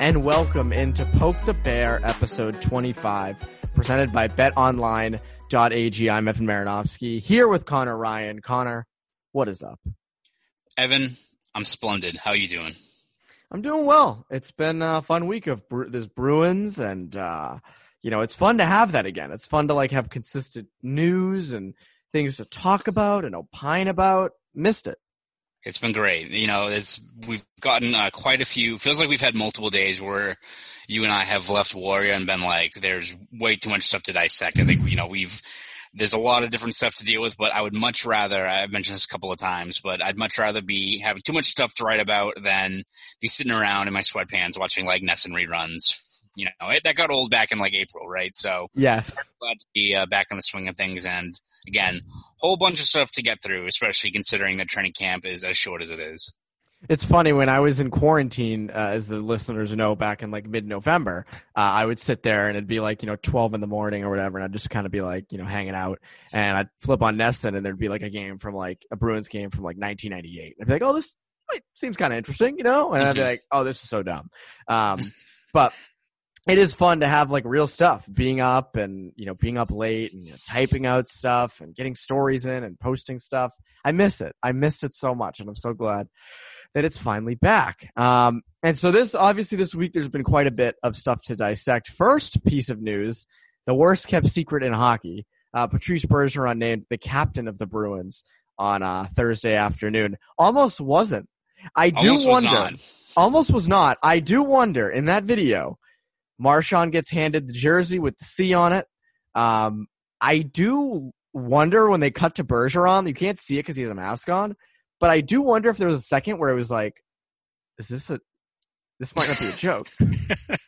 and welcome into Poke the Bear episode 25, presented by betonline.ag. I'm Evan Marinofsky here with Conor Ryan. Conor, what is up? Evan, I'm splendid. How are you doing? I'm doing well. It's been a fun week of Bru- there's Bruins and, uh, you know, it's fun to have that again. It's fun to like have consistent news and things to talk about and opine about. Missed it. It's been great. You know, it's we've gotten uh, quite a few. Feels like we've had multiple days where you and I have left Warrior and been like, "There's way too much stuff to dissect." I think you know we've there's a lot of different stuff to deal with, but I would much rather. I've mentioned this a couple of times, but I'd much rather be having too much stuff to write about than be sitting around in my sweatpants watching like NESN reruns. You know, it, that got old back in like April, right? So yes, glad to be uh, back in the swing of things and again, whole bunch of stuff to get through, especially considering that training camp is as short as it is. It's funny when I was in quarantine, uh, as the listeners know, back in like mid-November, uh, I would sit there and it'd be like you know twelve in the morning or whatever, and I'd just kind of be like you know hanging out, and I'd flip on NESN and there'd be like a game from like a Bruins game from like 1998. I'd be like, oh, this seems kind of interesting, you know, and I'd be like, oh, this is so dumb. Um, but it is fun to have like real stuff being up and you know being up late and you know, typing out stuff and getting stories in and posting stuff. I miss it. I missed it so much and i'm so glad that it's finally back. Um, and so this obviously this week there's been quite a bit of stuff to dissect. First piece of news the worst kept secret in hockey. Uh, patrice bergeron named the captain of the bruins on uh, thursday afternoon. Almost wasn't. I do Almost wonder. was almost was not. I do wonder in that video Marchand gets handed the jersey with the C on it. Um, I do wonder when they cut to Bergeron, you can't see it because he has a mask on, but I do wonder if there was a second where it was like, is this a, this might not be a joke.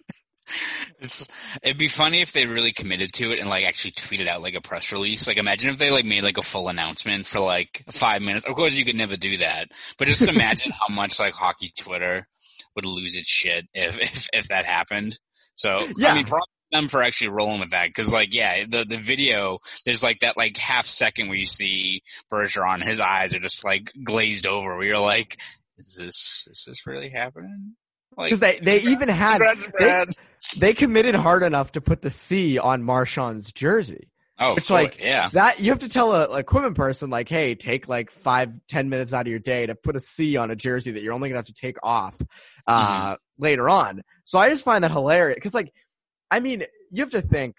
it's it'd be funny if they really committed to it and like actually tweeted out like a press release. Like imagine if they like made like a full announcement for like five minutes. Of course you could never do that. But just imagine how much like hockey Twitter would lose its shit if if, if that happened. So Yeah. I mean props to them for actually rolling with that because like yeah the the video there's like that like half second where you see Bergeron his eyes are just like glazed over where you're like is this is this really happening? Like Because they, they even had, congrats, they, they committed hard enough to put the C on Marchand's jersey. Oh, It's like yeah. That you have to tell a, a equipment person like, hey, take like five, ten minutes out of your day to put a C on a jersey that you're only gonna have to take off uh, later on. So I just find that hilarious because, like, I mean, you have to think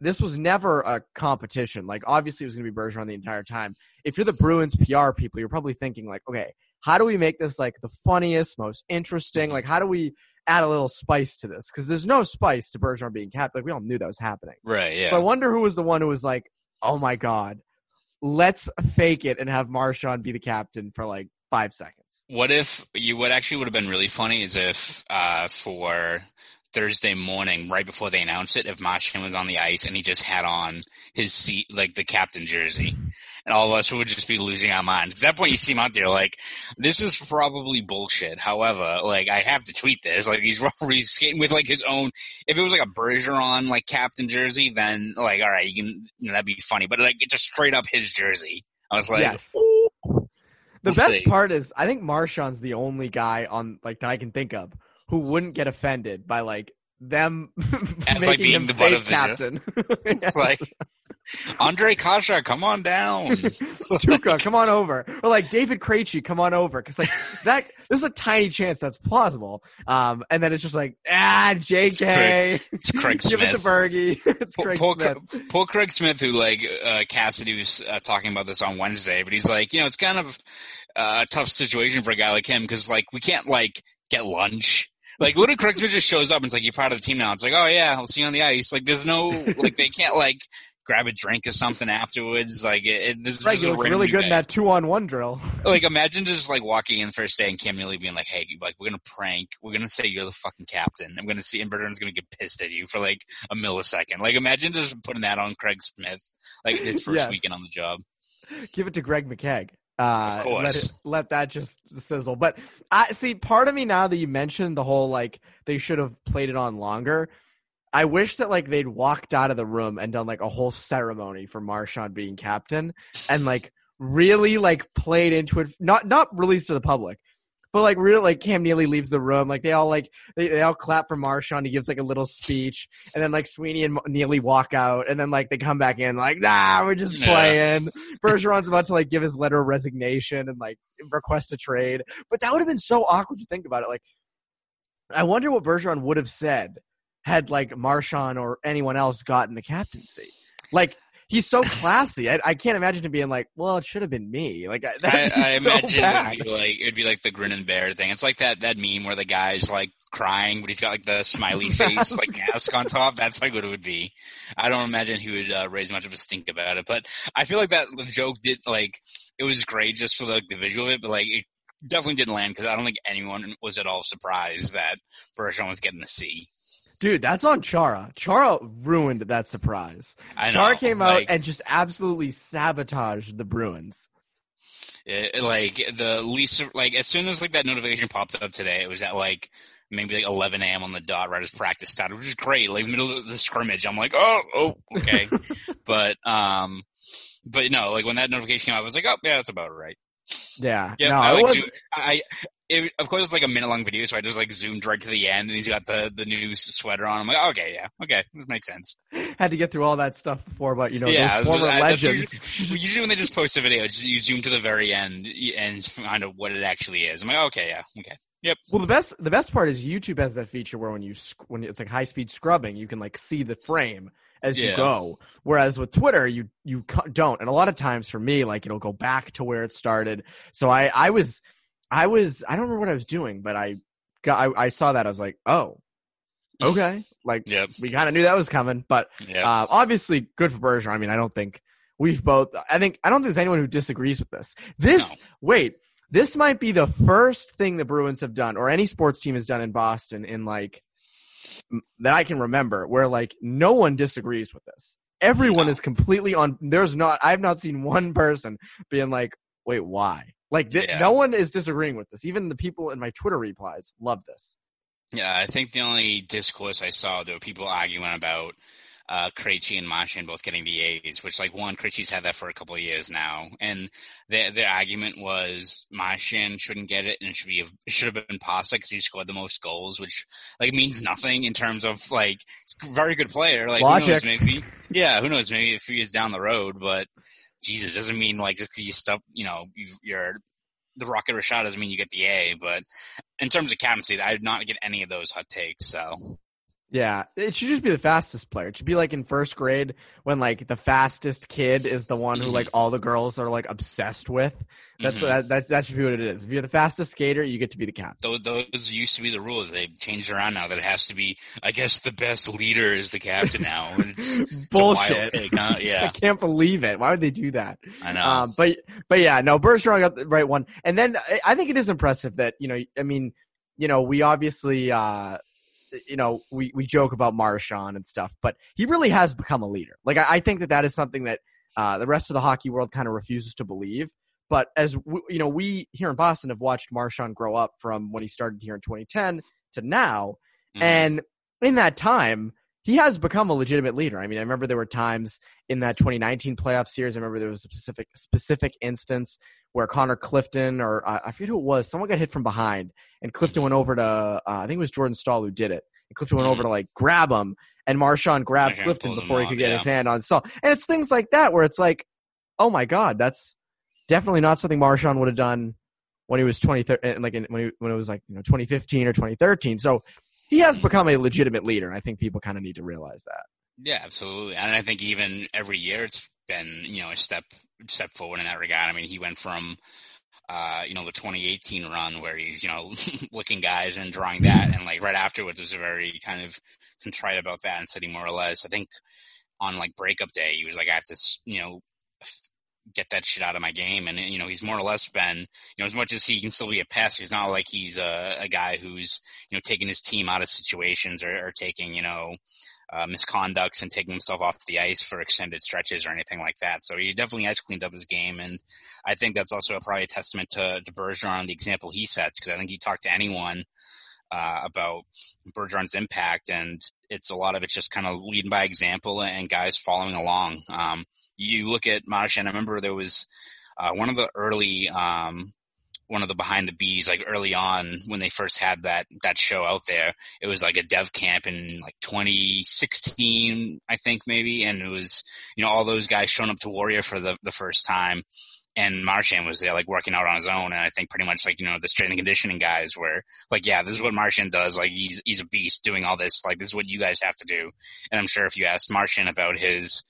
this was never a competition. Like, obviously, it was gonna be Bergeron the entire time. If you're the Bruins PR people, you're probably thinking like, okay, how do we make this like the funniest, most interesting? Like, how do we add a little spice to this? Because there's no spice to Bergeron being captain. Like, we all knew that was happening. Right, yeah. So I wonder who was the one who was like, "Oh my god, let's fake it and have Marchand be the captain for like five seconds." What if you? What actually would have been really funny is if uh, for Thursday morning, right before they announced it, if Marchand was on the ice and he just had on his seat, like the captain jersey, and all of us would just be losing our minds. at that point, you see him out there like, this is probably bullshit. However, like I have to tweet this. Like he's he's skating with like his own. If it was like a Bergeron like captain jersey, then like all right, you can you know, that'd be funny. But like it's just straight up his jersey. I was like, yes. The We'll best see. part is I think Marchand's the only guy on like that I can think of who wouldn't get offended by like them As, making like, being him the butt of the captain. It's like Ondrej Kase, come on down. Tuukka, come on over. Or like David Krejci, come on over. Cause like that, there's a tiny chance that's plausible. Um, and then it's just like, ah, JK. It's Craig Give it to. Bergie. it's Poor, Craig poor, Smith. Craig Smith, who like uh, Cassidy was uh, talking about this on Wednesday, but he's like, you know, it's kind of uh, a tough situation for a guy like him because like we can't like get lunch. Like Craig Smith just shows up and it's like, "You're part of the team now." It's like, "Oh yeah, I'll see you on the ice." Like there's no like they can't like grab a drink or something afterwards. Like it, it, this is Right, just you look really good in that two on one drill. Like imagine just like walking in first day and Cam Neely being like, "Hey, like we're gonna prank. We're gonna say you're the fucking captain. I'm gonna see and Bergeron's gonna get pissed at you for like a millisecond. Like imagine just putting that on Craig Smith, like his first Yes. weekend on the job. Give it to Greg McKegg. Uh. Let, it, let that just sizzle. But I see part of me now that you mentioned the whole like they should have played it on longer. I wish that like they'd walked out of the room and done like a whole ceremony for Marchand being captain and like really like played into it. Not not released to the public, but like real like Cam Neely leaves the room. Like they all like they, they all clap for Marchand. He gives like a little speech, and then like Sweeney and Neely walk out, and then like they come back in like nah, we're just playing. Yeah. Bergeron's about to like give his letter of resignation and like request a trade, but that would have been so awkward to think about it. Like I wonder what Bergeron would have said had like Marchand or anyone else gotten the captaincy. Like he's so classy. I, I, can't imagine him being like, "Well, it should have been me." Like I, I so imagine bad. it'd be like it'd be like the grin and bear thing. It's like that that meme where the guy's like crying, but he's got like the smiley face like mask on top. That's like what it would be. I don't imagine he would uh, raise much of a stink about it, but I feel like that the joke did like it was great just for like the visual of it, but like it definitely didn't land because I don't think anyone was at all surprised that Bergeron was getting the C. Dude, that's on Chara. Chara ruined that surprise. I know, Chara came like, out and just absolutely sabotaged the Bruins. It, like the least, like as soon as like that notification popped up today, it was at like maybe like 11 a.m. on the dot right as practice started, which is great. Like middle of the scrimmage, I'm like, oh, oh, okay. but um, but no, like when that notification came out, I was like, oh yeah, that's about right. Yeah. Yeah. no, I, like, was- I it, of course it's like a minute long video, so I just like zoomed right to the end, and he's got the the new sweater on. I'm like, okay, yeah, okay, that makes sense. had to get through all that stuff before, but you know, yeah, those former just- legends. Usually, usually when they just post a video, just, you zoom to the very end and find out what it actually is. I'm like, okay, yeah, okay, yep. Well, the best the best part is YouTube has that feature where when you when it's like high speed scrubbing, you can like see the frame as you go. Whereas with Twitter, you you don't. And a lot of times for me, like it'll go back to where it started. So I I was I was I don't remember what I was doing, but I got I, I saw that I was like, oh, okay, like Yep. we kind of knew that was coming. But Yep. uh, obviously, good for Bergeron. I mean, I don't think we've both. I think I don't think there's anyone who disagrees with this. This wait, this might be the first thing the Bruins have done, or any sports team has done in Boston in like that I can remember, where like no one disagrees with this. Everyone No. is completely on. There's not. I've not seen one person being like, "Wait, why?" Like th- Yeah. no one is disagreeing with this. Even the people in my Twitter replies love this. Yeah, I think the only discourse I saw there were people arguing about uh Krejci and Marchand both getting the A's, which like one Krejci's had that for a couple of years now, and their their argument was Marchand shouldn't get it and it should be it should have been Pasta because he scored the most goals, which like means nothing in terms of like very good player. Like who knows, Logic. maybe yeah, who knows maybe a few years down the road, but Jesus doesn't mean like just because you stuff you know you you're the Rocket Richard doesn't mean you get the A, but in terms of captaincy, I did not get any of those hot takes. So Yeah, it should just be the fastest player. It should be like in first grade when like the fastest kid is the one who like all the girls are like obsessed with. That's Mhm. that, that that should be what it is. If you're the fastest skater, you get to be the captain. those, those used to be the rules. They've changed around now that it has to be. I guess the best leader is the captain now. It's, Bullshit. take, huh? I can't believe it. Why would they do that? I know. Um, but but yeah, no, Bergeron got the right one, and then I- I think it is impressive that you know, I mean, you know, we obviously, uh, you know, we we joke about Marchand and stuff, but he really has become a leader. Like I, I think that that is something that uh, the rest of the hockey world kind of refuses to believe. But as you know, we here in Boston have watched Marchand grow up from when he started here in 2010 to now, Mhm. and in that time, he has become a legitimate leader. I mean, I remember there were times in that 2019 playoff series. I remember there was a specific specific instance where Connor Clifton or uh, I forget who it was. Someone got hit from behind, and Clifton went over to uh, I think it was Jordan Staal who did it. And Clifton went over to like grab him, and Marchand grabbed Clifton before he could get yeah. his hand on Staal. And it's things like that where it's like, oh my god, that's definitely not something Marchand would have done when he was 20 like in, when he, when it was like you know 2015 or 2013. So he has become a legitimate leader, and I think people kind of need to realize that. yeah, absolutely. And I think even every year it's been you know a step step forward in that regard. I mean, he went from. Uh, you know, the 2018 run where he's, you know, licking guys and drawing that. And like right afterwards was very kind of contrite about that and said he more or less, I think on like breakup day, he was like, I have to, you know, get that shit out of my game. And, you know, he's more or less been, you know, as much as he can still be a pest, he's not like he's a, a guy who's, you know, taking his team out of situations or, or taking, you know, uh, misconducts and taking himself off the ice for extended stretches or anything like that. So he definitely has cleaned up his game. And I think that's also probably a testament to, to Bergeron the example he sets. Cause I think he talked to anyone, uh, about Bergeron's impact and it's a lot of it's just kind of leading by example and guys following along. Um, you look at Marchand, I remember there was, uh, one of the early, um, one of the behind the bees like early on when they first had that that show out there. It was like a dev camp in like 2016, I think maybe, and it was you know all those guys showing up to Warrior for the the first time and Marchand was there like working out on his own. And I think pretty much like, you know, the strength and conditioning guys were like, yeah, this is what Marchand does. Like he's, he's a beast doing all this. Like this is what you guys have to do. And I'm sure if you asked Marchand about his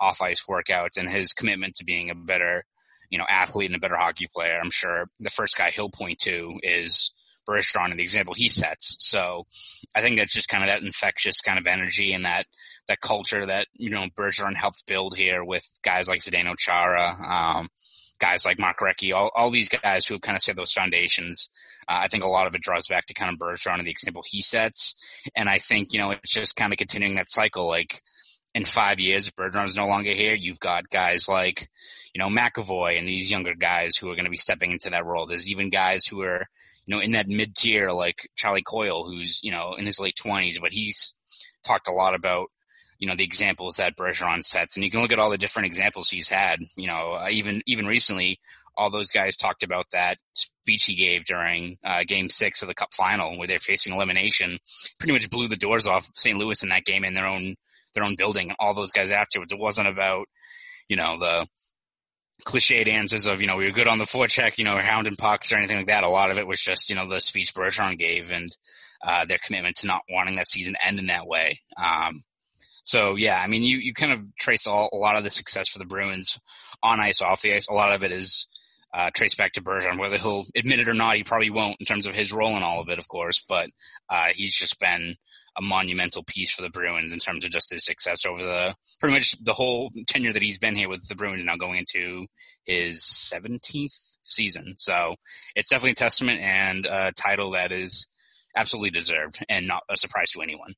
off ice workouts and his commitment to being a better, you know, athlete and a better hockey player, I'm sure the first guy he'll point to is Bergeron and the example he sets. So I think that's just kind of that infectious kind of energy and that, that culture that, you know, Bergeron helped build here with guys like Zdeno Chara. Um, guys like Mark Recchi, all, all these guys who have kind of set those foundations. Uh, I think a lot of it draws back to kind of Bergeron and the example he sets. And I think, you know, it's just kind of continuing that cycle. Like in five years, Bergeron's no longer here. You've got guys like, you know, McAvoy and these younger guys who are going to be stepping into that role. There's even guys who are, you know, in that mid tier, like Charlie Coyle, who's, you know, in his late twenties, but he's talked a lot about you know, the examples that Bergeron sets. And you can look at all the different examples he's had, you know, uh, even, even recently, all those guys talked about that speech he gave during uh, game six of the cup final where they're facing elimination pretty much blew the doors off St. Louis in that game in their own, their own building. All those guys afterwards, it wasn't about, you know, the, cliched answers of, you know, we were good on the forecheck, you know, hounding pucks or anything like that. A lot of it was just, you know, the speech Bergeron gave and, uh, their commitment to not wanting that season end in that way. Um, so yeah, I mean, you, you kind of trace all, a lot of the success for the Bruins on ice, off the ice. A lot of it is uh, traced back to Bergeron. Whether he'll admit it or not, he probably won't in terms of his role in all of it, of course. But uh, he's just been a monumental piece for the Bruins in terms of just his success over the pretty much the whole tenure that he's been here with the Bruins. Now going into his 17th season, so it's definitely a testament and a title that is absolutely deserved and not a surprise to anyone.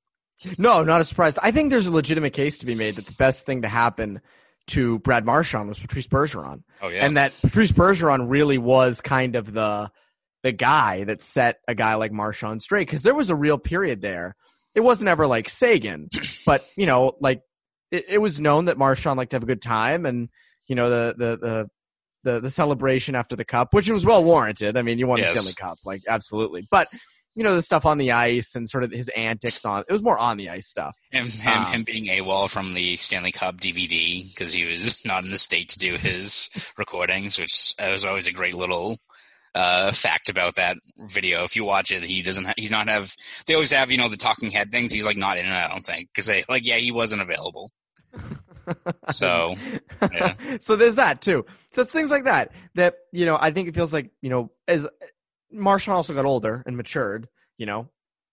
No, not a surprise. I think there's a legitimate case to be made that the best thing to happen to Brad Marchand was Patrice Bergeron. Oh yeah. And that Patrice Bergeron really was kind of the the guy that set a guy like Marchand straight because there was a real period there. It wasn't ever like Seguin, but you know, like it, it was known that Marchand liked to have a good time and you know the the the the, the celebration after the cup, which was well warranted. I mean, you won yes. the Stanley Cup, like absolutely. But you know, the stuff on the ice and sort of his antics on, it was more on the ice stuff. Him, him, um, him being AWOL from the Stanley Cup DVD because he was not in the state to do his recordings, which was always a great little, uh, fact about that video. If you watch it, he doesn't, ha- he's not have, they always have, you know, the talking head things. He's like not in it, I don't think. Cause they, like, yeah, he wasn't available. so, yeah. so there's that too. So it's things like that that, you know, I think it feels like, you know, as, Marchand also got older and matured. You know,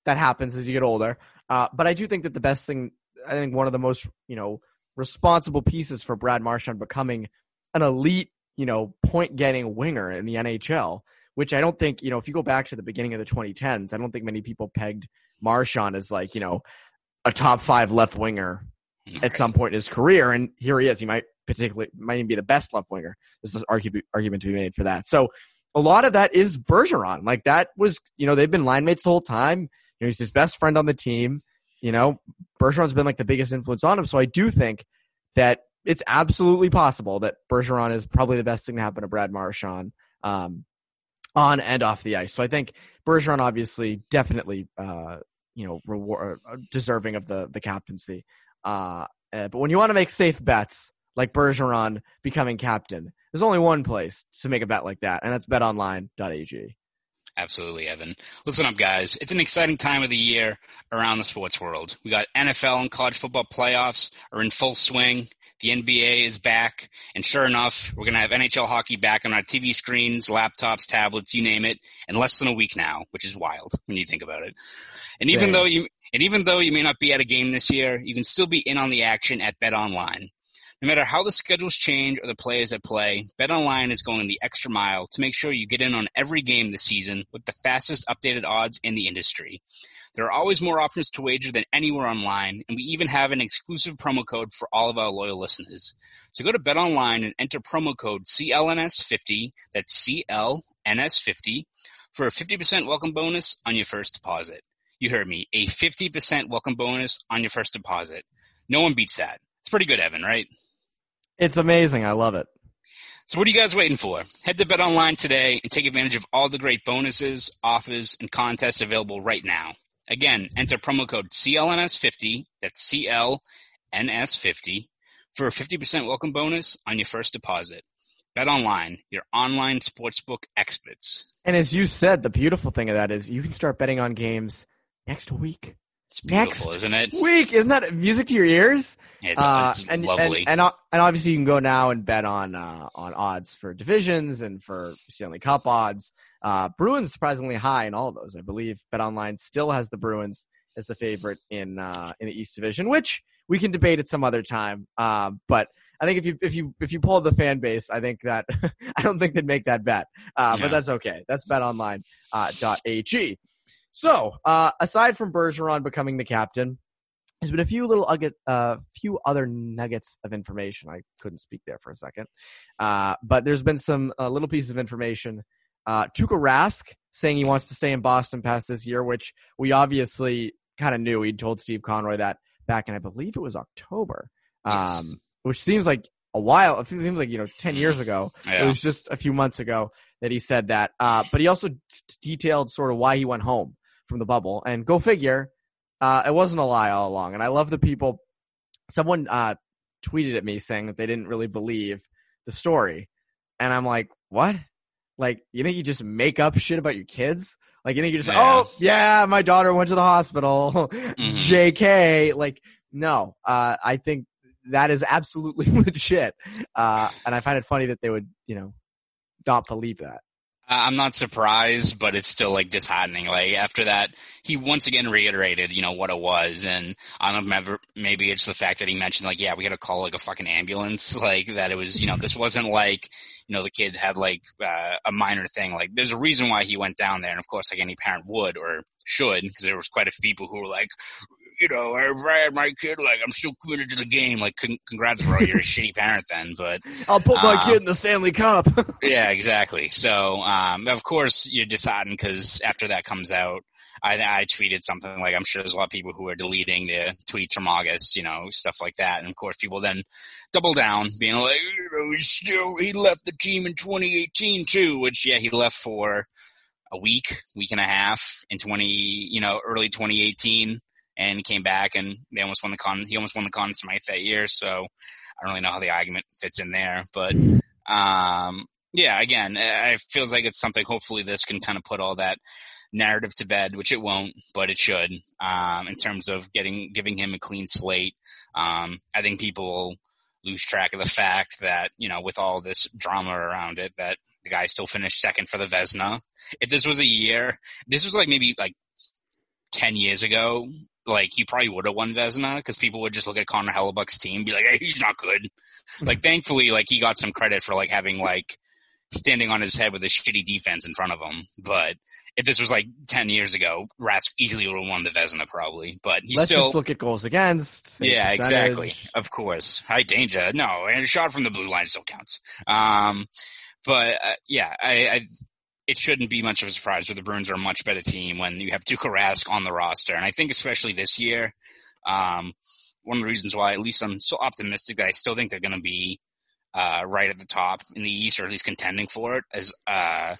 that happens as you get older. Uh, but I do think that the best thing, I think one of the most, you know, responsible pieces for Brad Marchand becoming an elite, you know, point getting winger in the NHL, which I don't think, you know, if you go back to the beginning of the 2010s, I don't think many people pegged Marchand as like, you know, a top five left winger at some point in his career. And here he is. He might particularly, might even be the best left winger. This is argument, argument to be made for that. So, a lot of that is Bergeron. Like that was, you know, they've been line mates the whole time. You know, he's his best friend on the team. You know, Bergeron's been like the biggest influence on him. So I do think that it's absolutely possible that Bergeron is probably the best thing to happen to Brad Marchand, um, on and off the ice. So I think Bergeron obviously definitely, uh, you know, reward, uh, deserving of the, the captaincy. Uh, uh but when you want to make safe bets, like Bergeron becoming captain, there's only one place to make a bet like that, and that's betonline.ag. Absolutely, Evan. Listen up, guys. It's an exciting time of the year around the sports world. We got NFL and college football playoffs are in full swing. The NBA is back, and sure enough, we're going to have NHL hockey back on our TV screens, laptops, tablets, you name it, in less than a week now, which is wild when you think about it. And even Dang. though you and even though you may not be at a game this year, you can still be in on the action at Bet Online. No matter how the schedules change or the players at play, BetOnline is going the extra mile to make sure you get in on every game this season with the fastest updated odds in the industry. There are always more options to wager than anywhere online, and we even have an exclusive promo code for all of our loyal listeners. So go to BetOnline and enter promo code CLNS50, that's CLNS50, for a 50% welcome bonus on your first deposit. You heard me, a 50% welcome bonus on your first deposit. No one beats that. It's pretty good, Evan, right? It's amazing. I love it. So what are you guys waiting for? Head to Bet Online today and take advantage of all the great bonuses, offers, and contests available right now. Again, enter promo code CLNS50, that's CLNS50, for a 50% welcome bonus on your first deposit. Bet Online, your online sportsbook experts. And as you said, the beautiful thing of that is you can start betting on games next week. It's beautiful, isn't it? Week, isn't that music to your ears? It's, uh, it's and, lovely. And, and, and, obviously, you can go now and bet on uh, on odds for divisions and for Stanley Cup odds. Uh, Bruins surprisingly high in all of those. I believe Bet Online still has the Bruins as the favorite in uh, in the East Division, which we can debate at some other time. Uh, but I think if you if you if you pull the fan base, I think that I don't think they'd make that bet. Uh, yeah. But that's okay. That's BetOnline.ag. So, uh, aside from Bergeron becoming the captain, there's been a few little uh, few other nuggets of information. I couldn't speak there for a second, uh, but there's been some uh, little pieces of information. Uh, Tuukka Rask saying he wants to stay in Boston past this year, which we obviously kind of knew. He'd told Steve Conroy that back in, I believe it was October, yes. um, which seems like a while. It seems like you know ten years ago. Yeah. It was just a few months ago that he said that. Uh, but he also t- detailed sort of why he went home from the bubble. And go figure, uh, it wasn't a lie all along. And I love the people. Someone uh, tweeted at me saying that they didn't really believe the story, and I'm like, what? Like, you think you just make up shit about your kids? Like, you think you just, yeah. oh yeah, my daughter went to the hospital, mm-hmm. J.K. Like, no, uh, I think that is absolutely legit, uh, and I find it funny that they would, you know, not believe that. I'm not surprised, but it's still like disheartening. Like after that, he once again reiterated, you know, what it was. And I don't know, maybe it's the fact that he mentioned like, yeah, we got to call like a fucking ambulance. Like that it was, you know, this wasn't like, you know, the kid had like uh, a minor thing. Like there's a reason why he went down there. And of course, like any parent would or should, because there was quite a few people who were like, you know, I had my kid, like, I'm still committed to the game. Like, congrats, bro. You're a shitty parent then, but. I'll put my um, kid in the Stanley Cup. yeah, exactly. So, um, of course, you're deciding because after that comes out, I, I tweeted something like, I'm sure there's a lot of people who are deleting the tweets from August, you know, stuff like that. And of course, people then double down, being like, you know, he's still, he left the team in 2018 too, which, yeah, he left for a week, week and a half in 20, you know, early 2018 and he came back and they almost won the con. He almost won the Conn Smythe that year, so I don't really know how the argument fits in there, but um, yeah, again, it feels like it's something. Hopefully, this can kind of put all that narrative to bed, which it won't, but it should. Um, in terms of getting giving him a clean slate, um, I think people lose track of the fact that you know with all this drama around it, that the guy still finished second for the Vezina. If this was a year, this was like maybe like ten years ago, like he probably would have won Vezina because people would just look at Connor Hellebuyck's team, be like, "Hey, he's not good." like, thankfully, like he got some credit for like having like standing on his head with a shitty defense in front of him. But if this was like ten years ago, Rask easily would have won the Vezina probably. But he Let's still just look at goals against. Yeah, percentage. exactly. Of course, high danger. No, and a shot from the blue line still counts. Um, but uh, yeah, I, I it shouldn't be much of a surprise that the Bruins are a much better team when you have Tuukka Rask on the roster. And I think especially this year, um, one of the reasons why at least I'm still optimistic that I still think they're going to be uh, right at the top in the East or at least contending for it is uh,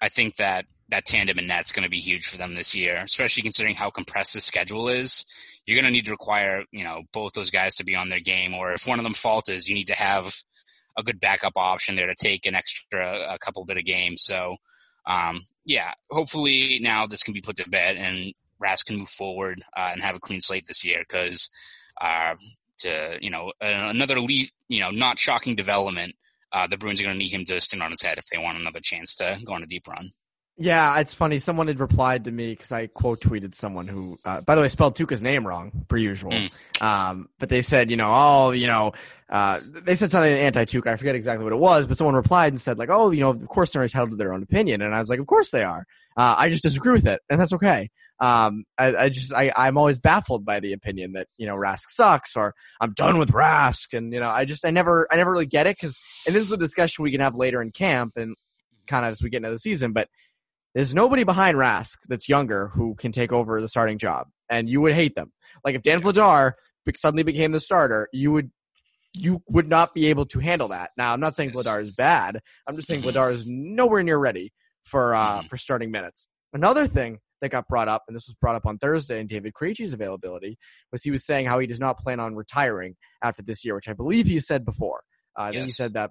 I think that that tandem in net's going to be huge for them this year, especially considering how compressed the schedule is. You're going to need to require, you know, both those guys to be on their game, or if one of them falters, you need to have a good backup option there to take an extra a couple bit of games. So um, yeah, hopefully now this can be put to bed and Rask can move forward uh, and have a clean slate this year because uh, to you know another lead, you know not shocking development. Uh, the Bruins are going to need him to stand on his head if they want another chance to go on a deep run. Yeah, it's funny. Someone had replied to me because I quote tweeted someone who, uh, by the way, spelled Tuukka's name wrong per usual. Mm. Um, but they said, you know, oh, you know, uh, they said something anti-Tuukka. I forget exactly what it was, but someone replied and said like, oh, you know, of course they're entitled to their own opinion. And I was like, of course they are. Uh, I just disagree with it, and that's okay. Um, I, I just, I, I'm always baffled by the opinion that, you know, Rask sucks or I'm done with Rask. And, you know, I just, I never, I never really get it because, and this is a discussion we can have later in camp and kind of as we get into the season, but there's nobody behind Rask that's younger who can take over the starting job, and you would hate them. Like if Dan Vladar suddenly became the starter, you would you would not be able to handle that. Now, I'm not saying Vladar is bad. I'm just saying Mhm. Vladar is nowhere near ready for uh, Mhm. for starting minutes. Another thing that got brought up, and this was brought up on Thursday in David Krejci's availability, was he was saying how he does not plan on retiring after this year, which I believe he said before. Uh, I think he said that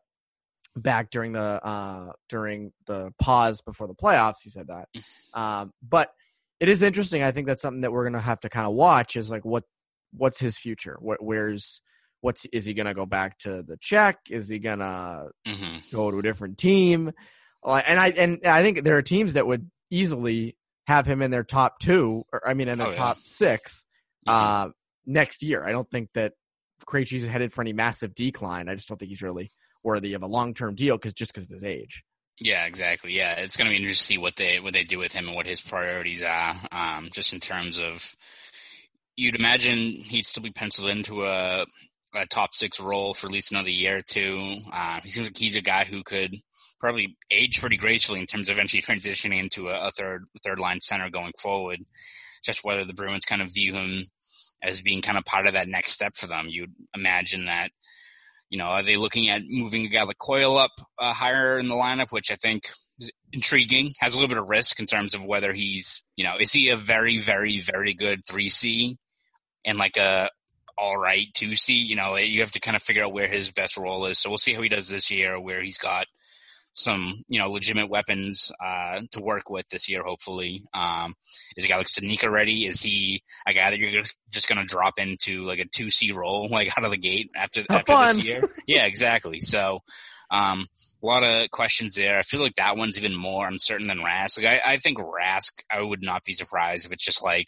back during the uh, during the pause before the playoffs. He said that, um, but it is interesting. I think that's something that we're gonna have to kind of watch. Is like what what's his future? What where's what's is he gonna go back to the check? Is he gonna hmm go to a different team? And I and I think there are teams that would easily have him in their top two, or I mean in their Oh, yeah. top 6 Mhm. uh, next year. I don't think that Krejci's headed for any massive decline. I just don't think he's really worthy of a long term deal because just because of his age. Yeah, exactly. Yeah, it's going to be interesting to see what they what they do with him and what his priorities are. Um, just in terms of, you'd imagine he'd still be penciled into a, a top six role for at least another year or two. Uh, he seems like he's a guy who could probably age pretty gracefully in terms of eventually transitioning into a, a third third line center going forward. Just whether the Bruins kind of view him as being kind of part of that next step for them. You'd imagine that you know, are they looking at moving a guy like Coyle up uh, higher in the lineup, which I think is intriguing, has a little bit of risk in terms of whether he's, you know, is he a very, very, very good 3C and like a all right 2C? You know, you have to kind of figure out where his best role is. So we'll see how he does this year, where he's got some, you know, legitimate weapons uh, to work with this year, hopefully. Um, is a guy like Studnicka ready? Is he a guy that you're just going to drop into like a 2C role, like out of the gate after, Have after fun. this year? yeah, exactly. So, um, a lot of questions there. I feel like that one's even more uncertain than Rask. Like I, I think Rask, I would not be surprised if it's just like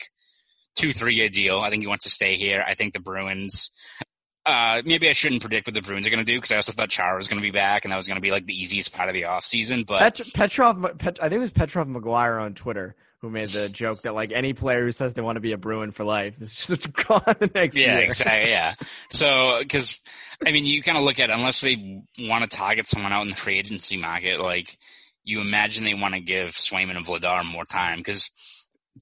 two, three year deal. I think he wants to stay here. I think the Bruins, uh, maybe I shouldn't predict what the Bruins are going to do because I also thought Chara was going to be back and that was going to be like the easiest part of the offseason. But Pet- Petrov, Pet- I think it was Petrov McGuire on Twitter who made the joke that like any player who says they want to be a Bruin for life is just gone the next yeah, year. exactly. Yeah. So, because I mean, you kind of look at it, unless they want to target someone out in the free agency market, like you imagine they want to give Swayman and Vladar more time because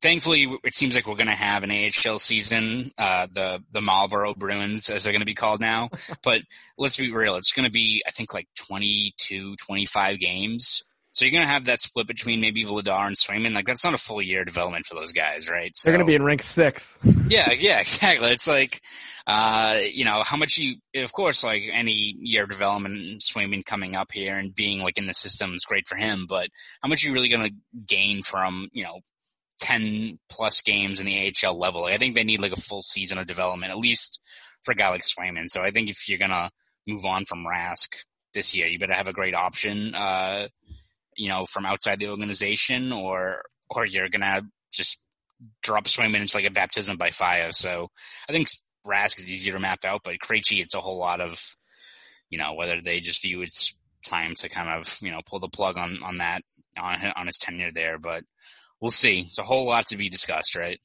thankfully it seems like we're going to have an AHL season, uh, the the Marlboro Bruins as they're going to be called now. but let's be real, it's going to be I think like 22, 25 games. So you're going to have that split between maybe Vladar and Swayman. Like that's not a full year development for those guys, right? So, They're going to be in rank six. yeah, yeah, exactly. It's like, uh, you know, how much you, of course, like any year of development, Swayman coming up here and being like in the system is great for him, but how much are you really going to gain from, you know, 10 plus games in the AHL level? Like, I think they need like a full season of development, at least for a guy like Swayman. So I think if you're going to move on from Rask this year, you better have a great option, uh, you know, from outside the organization or, or you're going to just drop Swayman into like a baptism by fire. So I think Rask is easier to map out, but Krejci, it's a whole lot of, you know, whether they just view it's time to kind of, you know, pull the plug on, on that, on, on his tenure there, but we'll see. It's a whole lot to be discussed, right?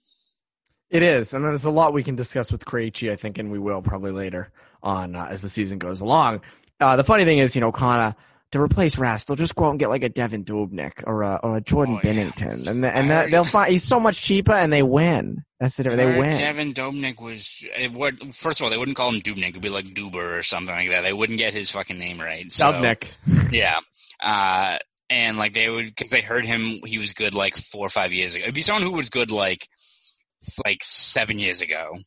It is, and there's a lot we can discuss with Krejci, I think, and we will probably later on uh, as the season goes along. Uh, the funny thing is, you know, of to replace Rask, they'll just go out and get like a Devan Dubnyk or a, or a Jordan Oh, yeah. Binnington, and the, and that, they'll find he's so much cheaper, and they win. That's it. They win. Devan Dubnyk was, would, first of all, they wouldn't call him Dubnyk. It'd be like Duber or something like that. They wouldn't get his fucking name right. So, Dubnyk. Yeah. Uh, and like they would, cause they heard him, he was good like four or five years ago. It'd be someone who was good like, like seven years ago.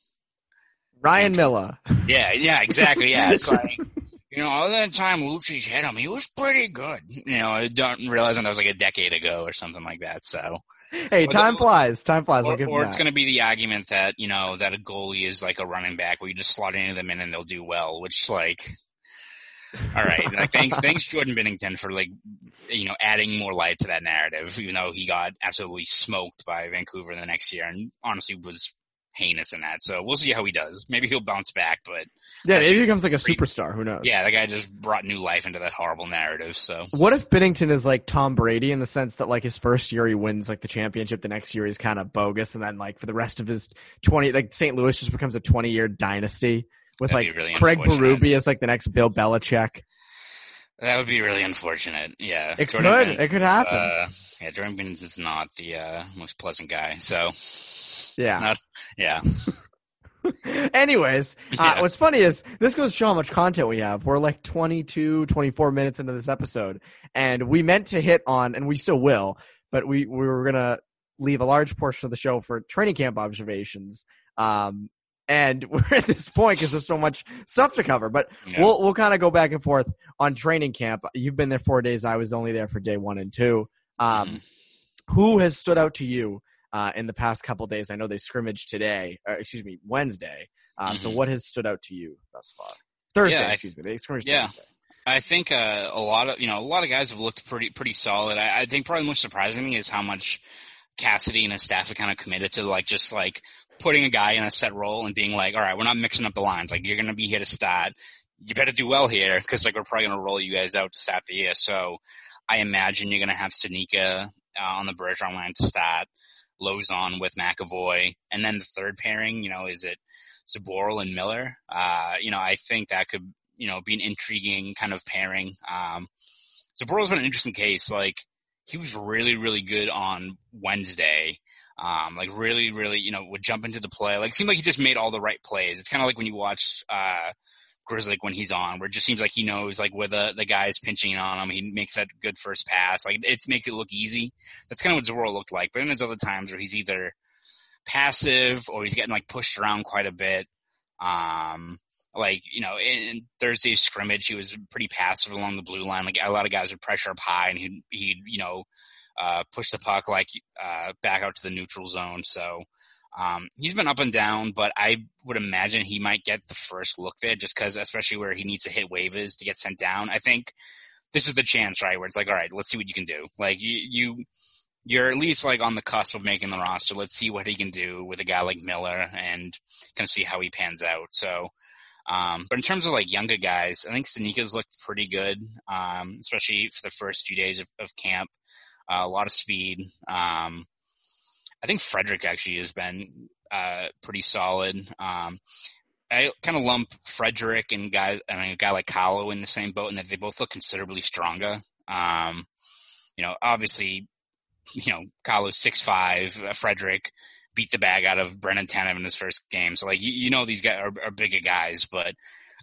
Ryan Miller. Yeah, yeah, exactly. Yeah. It's like, you know, all that time Lucci's hit him, he was pretty good. You know, I don't realize that was like a decade ago or something like that. So, Hey, Or time the- flies. Time flies. Or, or it's going to be the argument that, you know, that a goalie is like a running back where you just slot any of them in and they'll do well, which like, all right. Like, thanks, thanks Jordan Binnington for like, you know, adding more light to that narrative, even though he got absolutely smoked by Vancouver the next year and honestly was heinous in that. So we'll see how he does. Maybe he'll bounce back, but yeah, maybe he becomes like a superstar. Who knows? yeah, the guy just brought new life into that horrible narrative. So What if Binnington is like Tom Brady in the sense that like his first year he wins like the championship, the next year he's kind of bogus, and then like for the rest of his twenty, like St. Louis just becomes a twenty year dynasty with That'd like really Craig. Berube as like the next Bill Belichick. that would be really unfortunate. Yeah. It Jordan could, it could happen. Uh, yeah, Jordan Binnington's not the uh, most pleasant guy. So yeah, not, yeah. Anyways, uh, Yeah. what's funny is this goes to show how much content we have. We're like 22, 24 minutes into this episode, and we meant to hit on, and we still will, but we, we were going to leave a large portion of the show for training camp observations. Um, and we're at this point because there's so much stuff to cover, but Yeah. we'll, we'll kind of go back and forth on training camp. You've been there four days. I was only there for day one and two. Um, Mhm. who has stood out to you uh, in the past couple days? I know they scrimmaged today, excuse me, Wednesday. Uh, So Mhm. what has stood out to you thus far? Thursday, Yeah, excuse me. They scrimmaged Yeah. Thursday. I think uh, a lot of you know a lot of guys have looked pretty pretty solid. I, I think probably most surprising is how much Cassidy and his staff have kind of committed to like just like putting a guy in a set role and being like, all right, we're not mixing up the lines. Like you're gonna be here to start. You better do well here because like we're probably gonna roll you guys out to start the year. So I imagine you're gonna have Studnicka uh, on the Bergeron line to start, Lauzon with McAvoy, and then the third pairing. You know, is it Zboril and Miller? Uh, you know, I think that could you know, be an intriguing kind of pairing. Um, Zboril's been an interesting case. Like, he was really, really good on Wednesday. Um, like really, really, you know, would jump into the play. Like, seemed like he just made all the right plays. It's kind of like when you watch, uh, Grizzly when he's on, where it just seems like he knows like where the, the guy is pinching on him. He makes that good first pass. Like it makes it look easy. That's kind of what Zboril looked like. But then there's other times where he's either passive or he's getting like pushed around quite a bit. Um, like you know, in, in Thursday's scrimmage, he was pretty passive along the blue line. Like a lot of guys would pressure up high, and he'd he'd you know uh, push the puck like uh, back out to the neutral zone. So um, he's been up and down, but I would imagine he might get the first look there, just because, especially where he needs to hit waivers to get sent down. I think this is the chance, right, where it's like, all right, let's see what you can do. Like you you. You're at least like on the cusp of making the roster. Let's see what he can do with a guy like Miller and kind of see how he pans out. So, um, but in terms of like younger guys, I think Studnicka's looked pretty good, um, especially for the first few days of, of camp. Uh, a lot of speed. Um, I think Frederic actually has been uh, pretty solid. Um, I kind of lump Frederic and guys, I mean, a guy like Carlo in the same boat, and that they both look considerably stronger. Um, you know, obviously, you know, Carlo's six five. Uh, Frederic beat the bag out of Brandon Tanev in his first game. So like you, you know these guys are, are bigger guys, but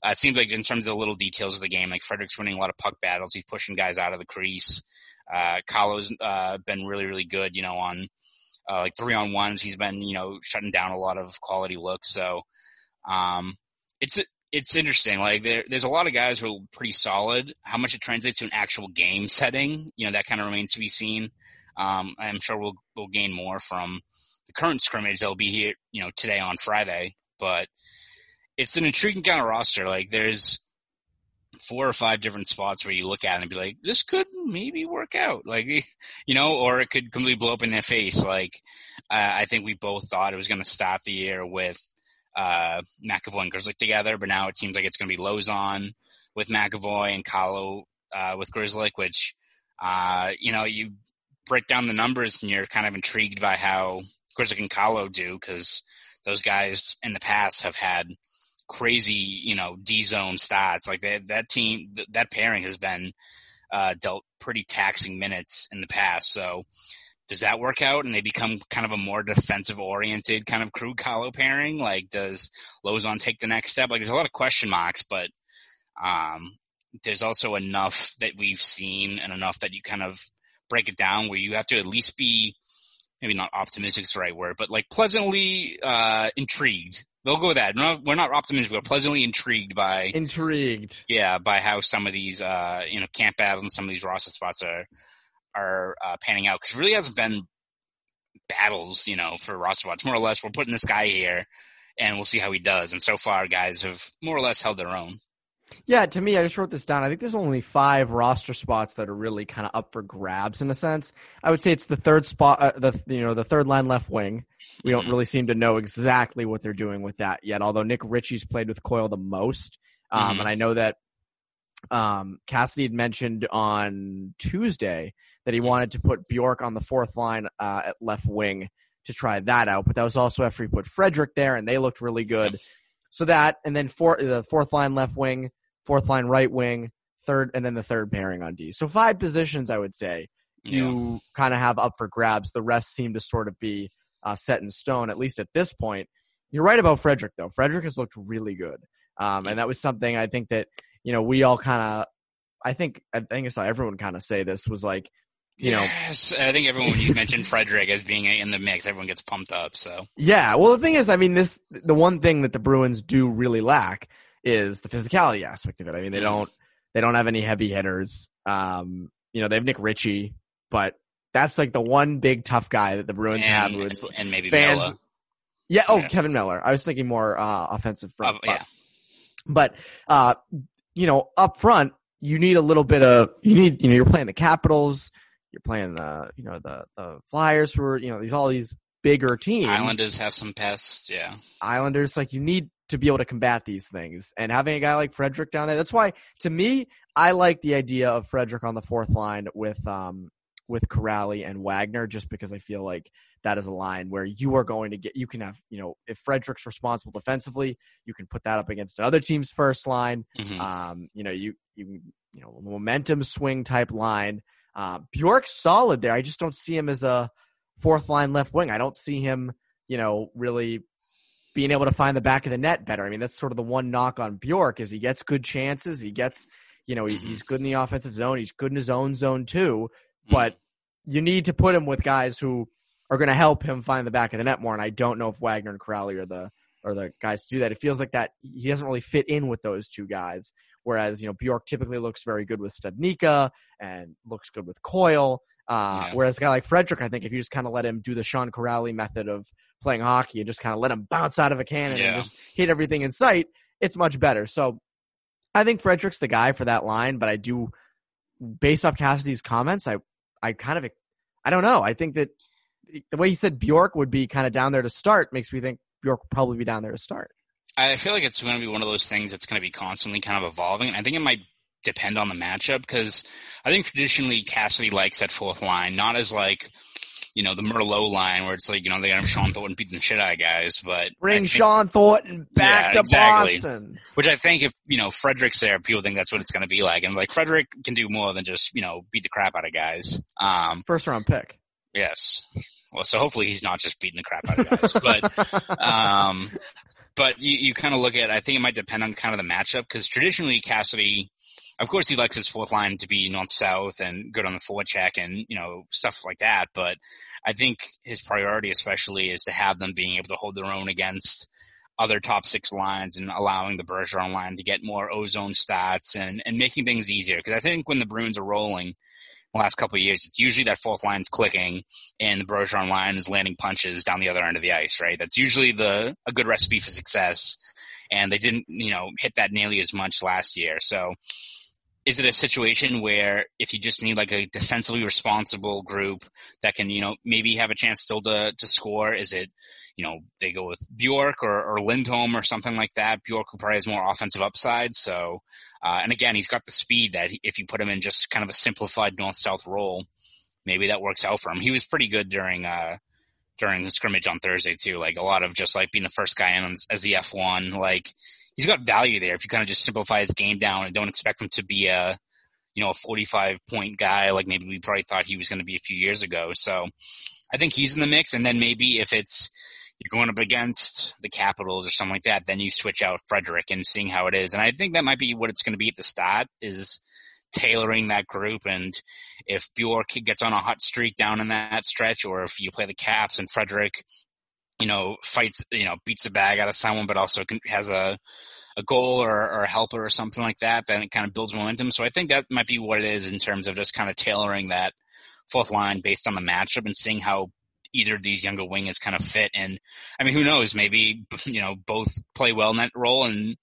uh, it seems like in terms of the little details of the game, like Frederic's winning a lot of puck battles. He's pushing guys out of the crease. Uh, Carlo's uh, been really really good. You know on uh, like three on ones, he's been you know shutting down a lot of quality looks. So um, it's it's interesting. Like there, there's a lot of guys who are pretty solid. How much it translates to an actual game setting, you know, that kind of remains to be seen. Um, I'm sure we'll we'll gain more from the current scrimmage that'll be here, you know, today on Friday. But it's an intriguing kind of roster. Like there's four or five different spots where you look at it and be like, this could maybe work out. Like, you know, or it could completely blow up in their face. Like, uh, I think we both thought it was going to start the year with uh, McAvoy and Grizzly together, but now it seems like it's going to be Lauzon with McAvoy and Carlo uh, with Grizzly, which, uh, you know, you break down the numbers and you're kind of intrigued by how Grizzly and Carlo do because those guys in the past have had crazy, you know, D zone stats. Like that, that team, th- that pairing has been uh, dealt pretty taxing minutes in the past. So does that work out and they become kind of a more defensive oriented kind of crew Carlo pairing? Like does Lauzon take the next step? Like there's a lot of question marks, but um, there's also enough that we've seen and enough that you kind of break it down where you have to at least be maybe not optimistic is the right word, but like pleasantly uh, intrigued. They'll go with that. We're not, we're not optimistic. We're pleasantly intrigued by Intrigued. yeah by how some of these uh, you know camp battles and some of these roster spots are are uh, panning out because really hasn't been battles you know for roster spots. More or less, we're putting this guy here and we'll see how he does. And so far, guys have more or less held their own. Yeah, to me, I just wrote this down. I think there's only five roster spots that are really kind of up for grabs in a sense. I would say it's the third spot, uh, the you know the third line left wing. We don't really seem to know exactly what they're doing with that yet. Although Nick Ritchie's played with Coyle the most, um, Mhm. and I know that um, Cassidy had mentioned on Tuesday that he wanted to put Bjork on the fourth line uh, at left wing to try that out. But that was also after he put Frederic there, and they looked really good. So that, and then four, the fourth line left wing, fourth line right wing, third, and then the third pairing on D. So five positions, I would say, Yeah. you kind of have up for grabs. The rest seem to sort of be uh, set in stone, at least at this point. you're right about Frederic, though. Frederic has looked really good, um, and that was something I think that you know we all kind of, I think I think I saw everyone kind of say this was like, you know, yes, I think everyone when you mentioned Frederic as being in the mix, everyone gets pumped up. So yeah, well the thing is, I mean, this the one thing that the Bruins do really lack is the physicality aspect of it. I mean, they Mhm. don't they don't have any heavy hitters. Um, you know, they have Nick Ritchie, but that's like the one big tough guy that the Bruins have. and, and maybe fans. Mela. Yeah. Oh, Yeah. Kevan Miller. I was thinking more uh, offensive front. Uh, but- yeah, but uh, you know, up front, you need a little bit of you need you know you're playing the Capitals, you're playing the you know the the Flyers who are you know these all these bigger teams. Islanders have some pests. Yeah, Islanders, like you need to be able to combat these things. And having a guy like Frederic down there, that's why to me, I like the idea of Frederic on the fourth line with um with Kuraly and Wagner, just because I feel like that is a line where you are going to get you can have, you know, if Frederic's responsible defensively, you can put that up against another team's first line. Mhm. Um, you know, you you you know, momentum swing type line. Uh, Bjork's solid there. I just don't see him as a fourth line left wing. I don't see him, you know, really being able to find the back of the net better. I mean, that's sort of the one knock on Bjork is he gets good chances. He gets, you know, he, Mhm. he's good in the offensive zone. He's good in his own zone too. Mhm. But you need to put him with guys who are going to help him find the back of the net more. And I don't know if Wagner and Kuraly are the are the guys to do that. It feels like that he doesn't really fit in with those two guys. Whereas you know Bjork typically looks very good with Studnicka and looks good with Coyle. Uh, Yeah. Whereas a guy like Frederic, I think if you just kind of let him do the Sean Kuraly method of playing hockey and just kind of let him bounce out of a cannon Yeah. and just hit everything in sight, it's much better. So I think Frederic's the guy for that line, but I do, based off Cassidy's comments, I, I kind of, I don't know. I think that the way he said Bjork would be kind of down there to start makes me think Bjork will probably be down there to start. I feel like it's going to be one of those things that's going to be constantly kind of evolving. And I think it might depend on the matchup because I think traditionally Cassidy likes that fourth line, not as like, you know, the Merlot line where it's like, you know, they have Shawn Thornton beating the shit out of guys, but Bring think- Shawn Thornton back Yeah, to exactly. Boston. which I think if, you know, Frederic's there, people think that's what it's going to be like. And like Frederic can do more than just, you know, beat the crap out of guys. Um, First round pick. yes. Well, so hopefully he's not just beating the crap out of guys, but, um, but you, you kind of look at, I think it might depend on kind of the matchup because traditionally Cassidy, of course, he likes his fourth line to be north south and good on the forecheck and you know stuff like that. But I think his priority, especially, is to have them being able to hold their own against other top six lines and allowing the Bergeron line to get more ozone stats and and making things easier. Because I think when the Bruins are rolling. The last couple of years, it's usually that fourth line's clicking and the Bergeron line is landing punches down the other end of the ice, right? That's usually the a good recipe for success. And they didn't, you know, hit that nearly as much last year. So is it a situation where if you just need like a defensively responsible group that can, you know, maybe have a chance still to, to score? Is it, you know, they go with Bjork or, or Lindholm or something like that? Bjork who probably has more offensive upside. So, uh, and again, he's got the speed that if you put him in just kind of a simplified north-south role, maybe that works out for him. He was pretty good during, uh, during the scrimmage on Thursday too. Like a lot of just like being the first guy in as, the F1, like he's got value there if you kind of just simplify his game down and don't expect him to be a, you know, a 45 point guy like maybe we probably thought he was going to be a few years ago. So I think he's in the mix. And then maybe if it's, you're going up against the Capitals or something like that, then you switch out Frederic and seeing how it is. And I think that might be what it's going to be at the start is tailoring that group. And if Bjork gets on a hot streak down in that stretch, or if you play the Caps and Frederic, you know, fights, you know, beats the bag out of someone, but also has a, a goal or, or a helper or something like that, then it kind of builds momentum. So I think that might be what it is in terms of just kind of tailoring that fourth line based on the matchup and seeing how either of these younger wingers kind of fit. And I mean, who knows? Maybe you know both play well in that role, and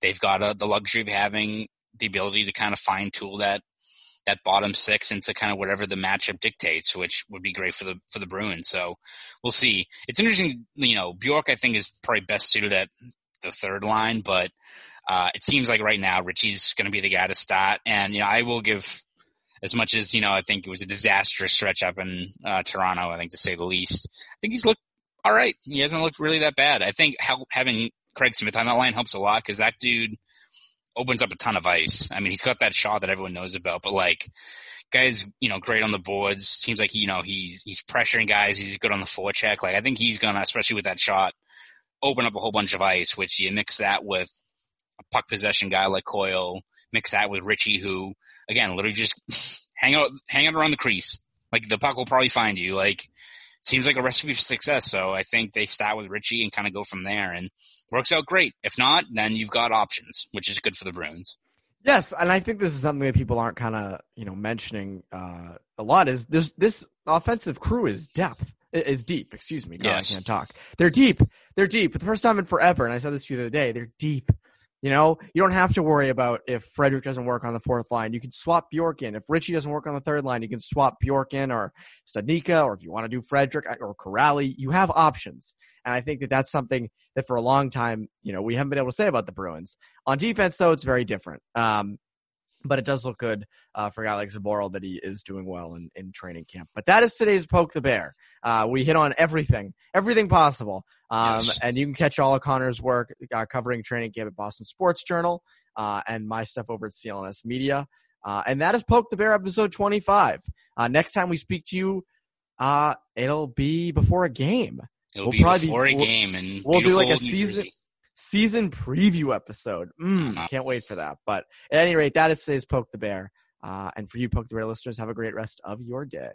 they've got uh the luxury of having the ability to kind of fine tool that that bottom six into kind of whatever the matchup dictates, which would be great for the for the Bruins. So we'll see. It's interesting, you know, Bjork I think is probably best suited at the third line, but uh, it seems like right now Ritchie's going to be the guy to start. And you know, I will give as much as you know, I think it was a disastrous stretch up in uh, Toronto. I think to say the least. I think he's looked all right. He hasn't looked really that bad. I think how, having Craig Smith on that line helps a lot because that dude opens up a ton of ice. I mean, he's got that shot that everyone knows about, but like, guys, you know, great on the boards. Seems like you know he's he's pressuring guys. He's good on the forecheck. Like, I think he's gonna, especially with that shot, open up a whole bunch of ice, which you mix that with a puck possession guy like Coyle, mix that with Ritchie, who again literally just hang out hang out around the crease. Like the puck will probably find you. Like seems like a recipe for success. So I think they start with Ritchie and kind of go from there, and works out great. If not, then you've got options, which is good for the Bruins. Yes, and I think this is something that people aren't kind of you know mentioning uh, a lot. Is this this offensive crew is depth is deep. Excuse me, God, yes. I can't talk. They're deep. They're deep. For the first time in forever, and I said this to you the other day. They're deep. You know, you don't have to worry about if Frederic doesn't work on the fourth line. You can swap Bjork in. If Ritchie doesn't work on the third line, you can swap Bjork in or Studnicka, or if you want to do Frederic or Kuraly, you have options. And I think that that's something that for a long time, you know, we haven't been able to say about the Bruins. On defense, though, it's very different. Um, but it does look good uh, for a guy like Zboril that he is doing well in, in training camp. But that is today's Poke the Bear. Uh, we hit on everything, everything possible. Um, yes. and you can catch all of Conor's work uh, covering training camp at Boston Sports Journal, uh, and my stuff over at CLNS Media. Uh, and that is Poke the Bear episode 25. Uh, next time we speak to you, it'll be before a game. It'll we'll be before be, a game and we'll do like a season season preview episode. Mm, uh-huh. Can't wait for that. But at any rate, that is today's Poke the Bear. Uh, and for you Poke the Bear listeners, have a great rest of your day.